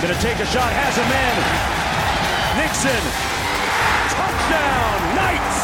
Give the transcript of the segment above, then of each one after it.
Gonna take a shot, has a man. Nixon. Touchdown, Knights!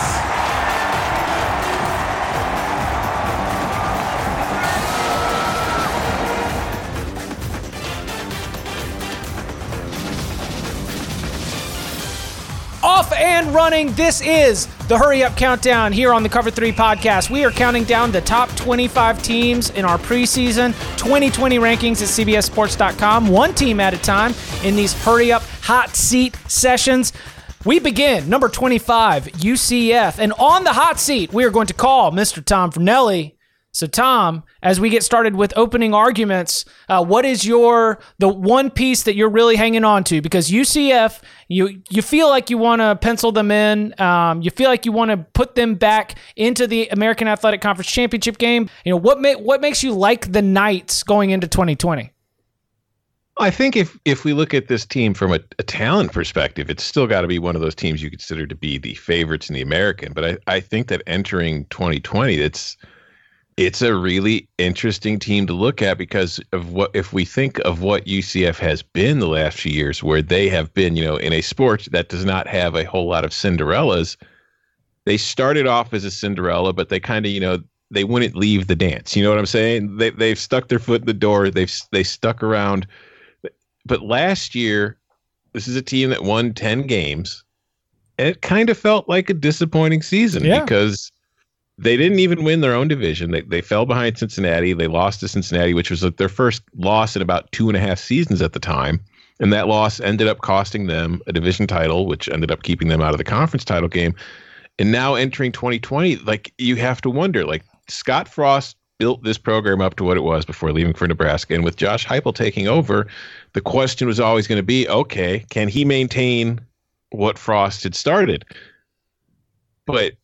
Off and running. This is the Hurry Up Countdown here on the Cover 3 podcast. We are counting down the top 25 teams in our preseason 2020 rankings at CBSSports.com, one team at a time in these Hurry Up Hot Seat sessions. We begin number 25, UCF. And on the hot seat, we are going to call Mr. Tom Fornelli. So, Tom, as we get started with opening arguments, uh, what is your the one piece that you're really hanging on to? Because UCF, you you feel like you want to pencil them in, um, you feel like you want to put them back into the American Athletic Conference championship game. You know what ma- what makes you like the Knights going into 2020? I think if if we look at this team from a, a talent perspective, it's still got to be one of those teams you consider to be the favorites in the American. But I, I think that entering 2020, it's it's a really interesting team to look at because of what if we think of what UCF has been the last few years, where they have been, you know, in a sport that does not have a whole lot of Cinderellas. They started off as a Cinderella, but they kind of, you know, they wouldn't leave the dance. You know what I'm saying? They they've stuck their foot in the door. They've they stuck around. But last year, this is a team that won 10 games. And it kind of felt like a disappointing season Yeah. because they didn't even win their own division. They, they fell behind Cincinnati. They lost to Cincinnati, which was like their first loss in about two and a half seasons at the time. And that loss ended up costing them a division title, which ended up keeping them out of the conference title game. And now entering 2020, like you have to wonder, like Scott Frost built this program up to what it was before leaving for Nebraska. And with Josh Heupel taking over, the question was always going to be, okay, can he maintain what Frost had started? But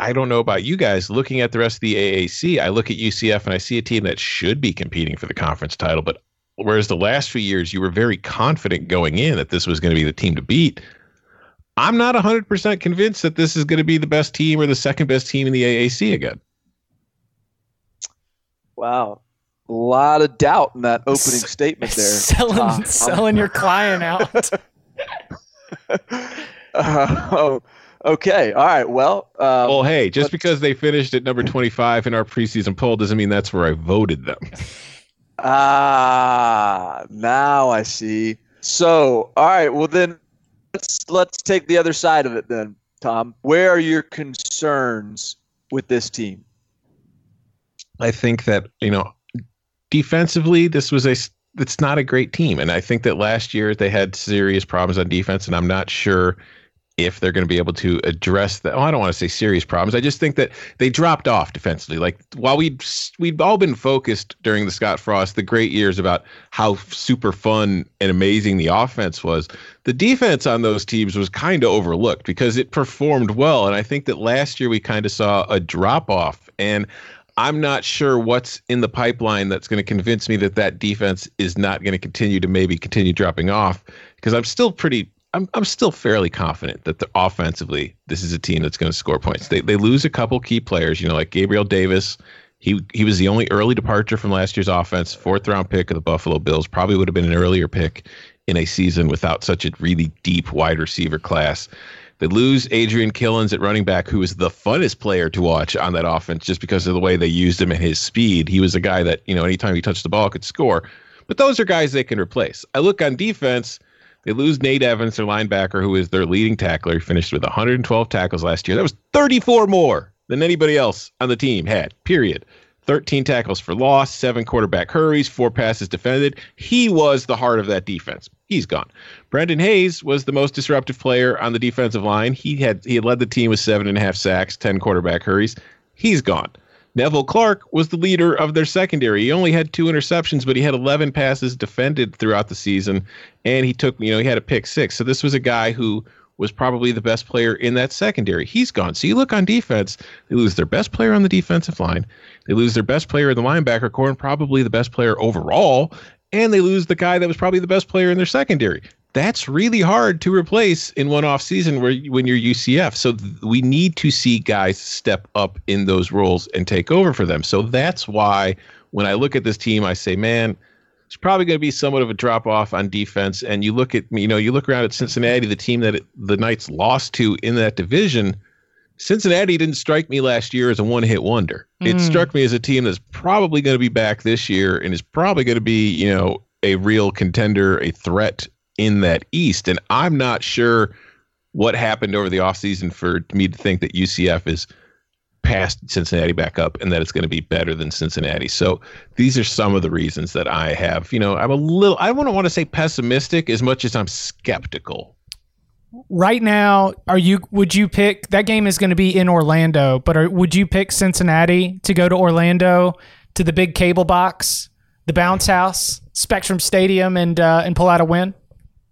I don't know about you guys. Looking at the rest of the AAC, I look at UCF and I see a team that should be competing for the conference title. But whereas the last few years you were very confident going in that this was going to be the team to beat, I'm not 100% convinced that this is going to be the best team or the second best team in the AAC again. Wow. A lot of doubt in that opening S- statement there. selling Tom. selling your client out. Uh, oh, okay. All right. Well, um, well, hey, just but- because they finished at number 25 in our preseason poll doesn't mean that's where I voted them. ah, now I see. So, all right. Well, then let's let's take the other side of it then, Tom. Where are your concerns with this team? I think that you know, defensively, this was a it's not a great team, and I think that last year they had serious problems on defense, and I'm not sure if they're going to be able to address that. Oh, I don't want to say serious problems. I just think that they dropped off defensively. Like while we we'd all been focused during the Scott Frost, the great years about how super fun and amazing the offense was, the defense on those teams was kind of overlooked because it performed well, and I think that last year we kind of saw a drop off and. I'm not sure what's in the pipeline that's going to convince me that that defense is not going to continue to maybe continue dropping off because I'm still pretty I'm I'm still fairly confident that the offensively this is a team that's going to score points. They they lose a couple key players, you know, like Gabriel Davis. He he was the only early departure from last year's offense, fourth round pick of the Buffalo Bills. Probably would have been an earlier pick in a season without such a really deep wide receiver class. They lose Adrian Killins at running back, who was the funnest player to watch on that offense just because of the way they used him and his speed. He was a guy that, you know, anytime he touched the ball could score. But those are guys they can replace. I look on defense, they lose Nate Evans, their linebacker, who is their leading tackler. He finished with 112 tackles last year. That was 34 more than anybody else on the team had, period. 13 tackles for loss, seven quarterback hurries, four passes defended. He was the heart of that defense. He's gone. Brendon Hayes was the most disruptive player on the defensive line. He had he had led the team with seven and a half sacks, 10 quarterback hurries. He's gone. Nevelle Clarke was the leader of their secondary. He only had two interceptions, but he had 11 passes defended throughout the season, and he took, you know, he had a pick six. So this was a guy who was probably the best player in that secondary. He's gone. So you look on defense, they lose their best player on the defensive line, they lose their best player in the linebacker core, and probably the best player overall, and they lose the guy that was probably the best player in their secondary. That's really hard to replace in one off season where when you're UCF. So th- we need to see guys step up in those roles and take over for them. So that's why when I look at this team, I say, man, It's probably going to be somewhat of a drop off on defense. And you look at, me, you know, you look around at Cincinnati, the team that it, the Knights lost to in that division. Cincinnati didn't strike me last year as a one hit wonder. Mm. It struck me as a team that's probably going to be back this year and is probably going to be, you know, a real contender, a threat in that East. And I'm not sure what happened over the offseason for me to think that UCF is past Cincinnati back up and that it's going to be better than Cincinnati. So these are some of the reasons that I have, you know, I'm a little, I wouldn't want to say pessimistic as much as I'm skeptical. Right now, are you, would you pick, that game is going to be in Orlando, but are, would you pick Cincinnati to go to Orlando to the big cable box, the bounce house, Spectrum Stadium and, uh, and pull out a win?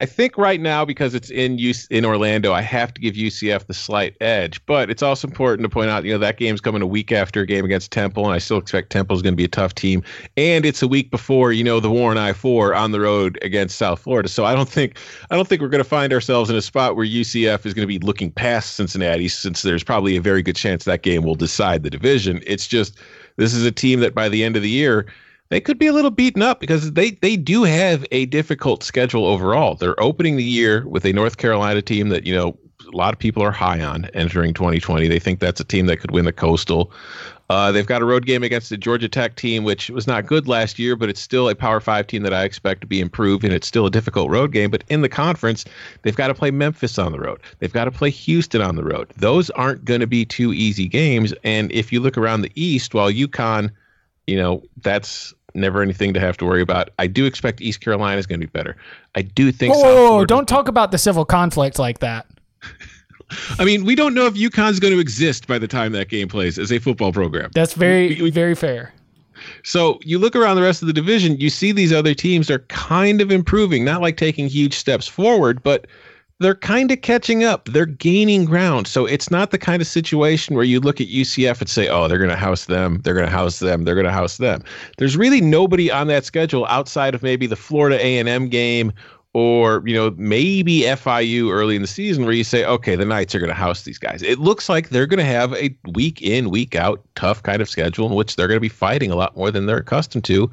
I think right now because it's in use in Orlando, I have to give UCF the slight edge. But it's also important to point out, you know, that game's coming a week after a game against Temple, and I still expect Temple's going to be a tough team. And it's a week before, you know, the War on I-4 on the road against South Florida. So I don't think I don't think we're going to find ourselves in a spot where UCF is going to be looking past Cincinnati, since there's probably a very good chance that game will decide the division. It's just this is a team that by the end of the year they could be a little beaten up because they they do have a difficult schedule overall. They're opening the year with a North Carolina team that you know a lot of people are high on entering 2020. They think that's a team that could win the Coastal. Uh, they've got a road game against the Georgia Tech team, which was not good last year, but it's still a Power Five team that I expect to be improved, and it's still a difficult road game. But in the conference, they've got to play Memphis on the road. They've got to play Houston on the road. Those aren't going to be two easy games. And if you look around the East, while UConn, you know, that's never anything to have to worry about. I do expect East Carolina is going to be better. I do think. Oh, don't talk about the civil conflict like that. I mean, we don't know if UConn's going to exist by the time that game plays as a football program. That's very, we, we, very fair. So you look around the rest of the division, you see these other teams are kind of improving, not like taking huge steps forward, but they're kind of catching up. They're gaining ground. So it's not the kind of situation where you look at UCF and say, "Oh, they're going to house them. They're going to house them. They're going to house them." There's really nobody on that schedule outside of maybe the Florida A&M game or, you know, maybe FIU early in the season where you say, "Okay, the Knights are going to house these guys." It looks like they're going to have a week in, week out tough kind of schedule in which they're going to be fighting a lot more than they're accustomed to.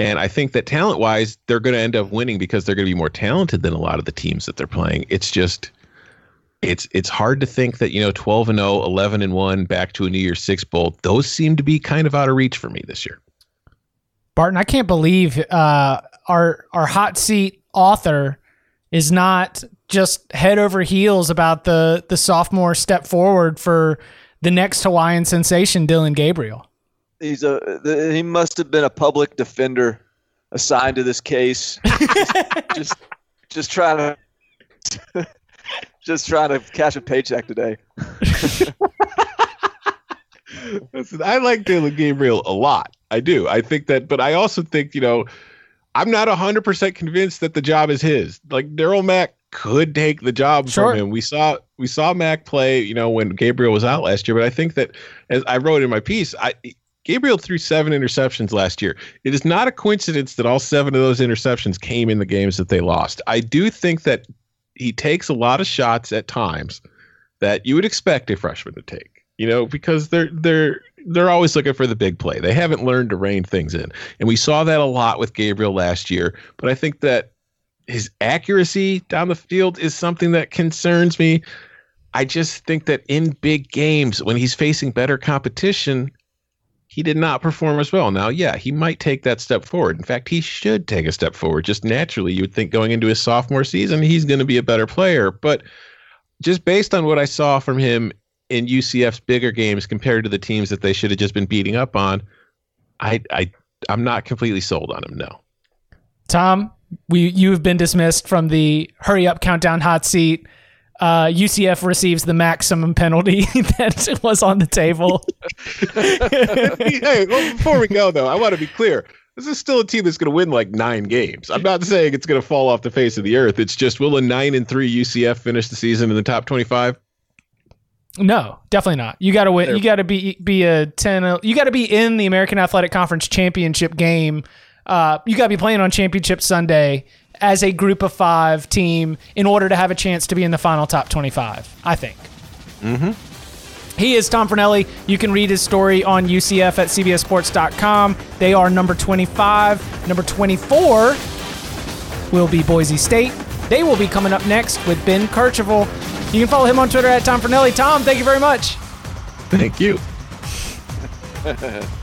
And I think that talent wise, they're going to end up winning because they're going to be more talented than a lot of the teams that they're playing. It's just, it's it's hard to think that you know 12 and 0 11 and 1 back to a new year's six bowl those seem to be kind of out of reach for me this year barton i can't believe uh, our our hot seat author is not just head over heels about the the sophomore step forward for the next hawaiian sensation Dillon Gabriel he's a he must have been a public defender assigned to this case. just just trying to just trying to cash a paycheck today. Listen, I like Dillon Gabriel a lot. I do. I think that, but I also think you know, I'm not hundred percent convinced that the job is his. Like Darriel Mack could take the job sure. from him. We saw we saw Mack play, you know, when Gabriel was out last year. But I think that, as I wrote in my piece, I Gabriel threw seven interceptions last year. It is not a coincidence that all seven of those interceptions came in the games that they lost. I do think that he takes a lot of shots at times that you would expect a freshman to take. You know, because they're they're they're always looking for the big play. They haven't learned to rein things in. And we saw that a lot with Gabriel last year. But I think that his accuracy down the field is something that concerns me. I just think that in big games, when he's facing better competition, he did not perform as well. Now, yeah, he might take that step forward. In fact, he should take a step forward. Just naturally, you would think going into his sophomore season, he's going to be a better player. But just based on what I saw from him in UCF's bigger games compared to the teams that they should have just been beating up on, I, I, I'm not completely sold on him. No. Tom, we you have been dismissed from the hurry up countdown hot seat uh, UCF receives the maximum penalty that was on the table. hey, well, before we go, though, I want to be clear. This is still a team that's going to win like nine games. I'm not saying it's going to fall off the face of the earth. It's just will a nine and three UCF finish the season in the top 25? No, definitely not. You got to win. You got to be be a ten. You got to be in the American Athletic Conference championship game. Uh, you got to be playing on championship Sunday as a group of five team in order to have a chance to be in the final top 25, I think. Mm-hmm. He is Tom Fornelli. You can read his story on UCF at CBSSports.com. They are number 25. Number 24 will be Boise State. They will be coming up next with Ben Kercheval. You can follow him on Twitter at Tom Fornelli. Tom, thank you very much. Thank you.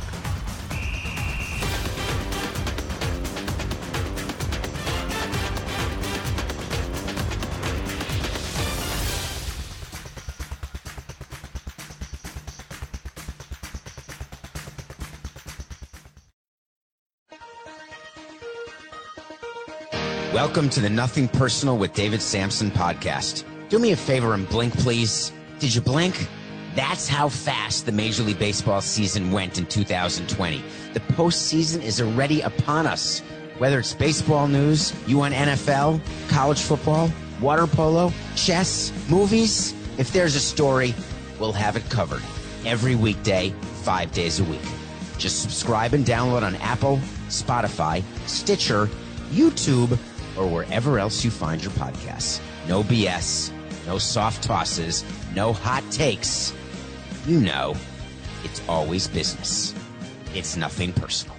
Welcome to the Nothing Personal with David Samson podcast. Do me a favor and blink, please. Did you blink? That's how fast the Major League Baseball season went in 2020. The postseason is already upon us. Whether it's baseball news, you on NFL, college football, water polo, chess, movies, if there's a story, we'll have it covered. Every weekday, five days a week. Just subscribe and download on Apple, Spotify, Stitcher, YouTube, or wherever else you find your podcasts. No BS, no soft tosses, no hot takes. You know, it's always business. It's nothing personal.